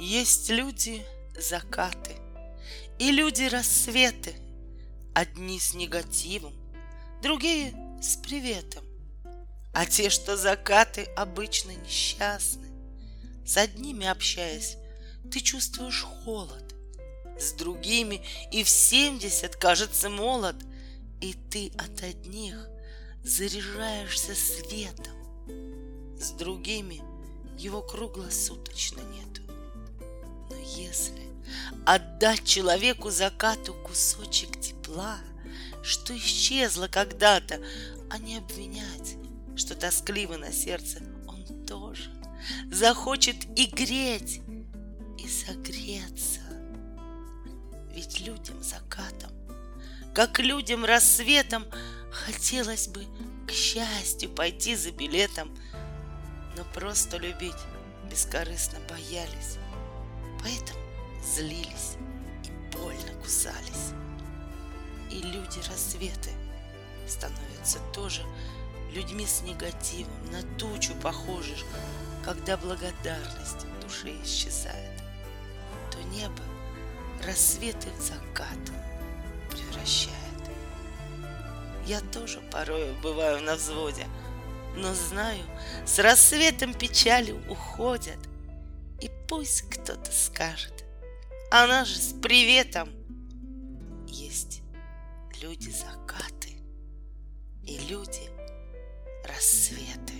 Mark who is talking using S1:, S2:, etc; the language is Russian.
S1: Есть люди закаты и люди рассветы. Одни с негативом, другие с приветом. А те, что закаты, обычно несчастны. С одними общаясь, ты чувствуешь холод, с другими и в семьдесят кажется молод, и ты от одних заряжаешься светом, с другими его круглосуточно нету. Если отдать человеку закату кусочек тепла, что исчезло когда-то, а не обвинять, что тоскливо на сердце он тоже захочет и греть, и согреться. Ведь людям закатом, как людям рассветом, хотелось бы к счастью пойти за билетом, но просто любить бескорыстно боялись, злились и больно кусались. И люди рассветы становятся тоже людьми с негативом, на тучу похожи, когда благодарность в душе исчезает, то небо рассветы в закат превращает. Я тоже порою бываю на взводе, но знаю, с рассветом печали уходят. И пусть кто-то скажет, она же с приветом. Есть люди закаты и люди рассветы.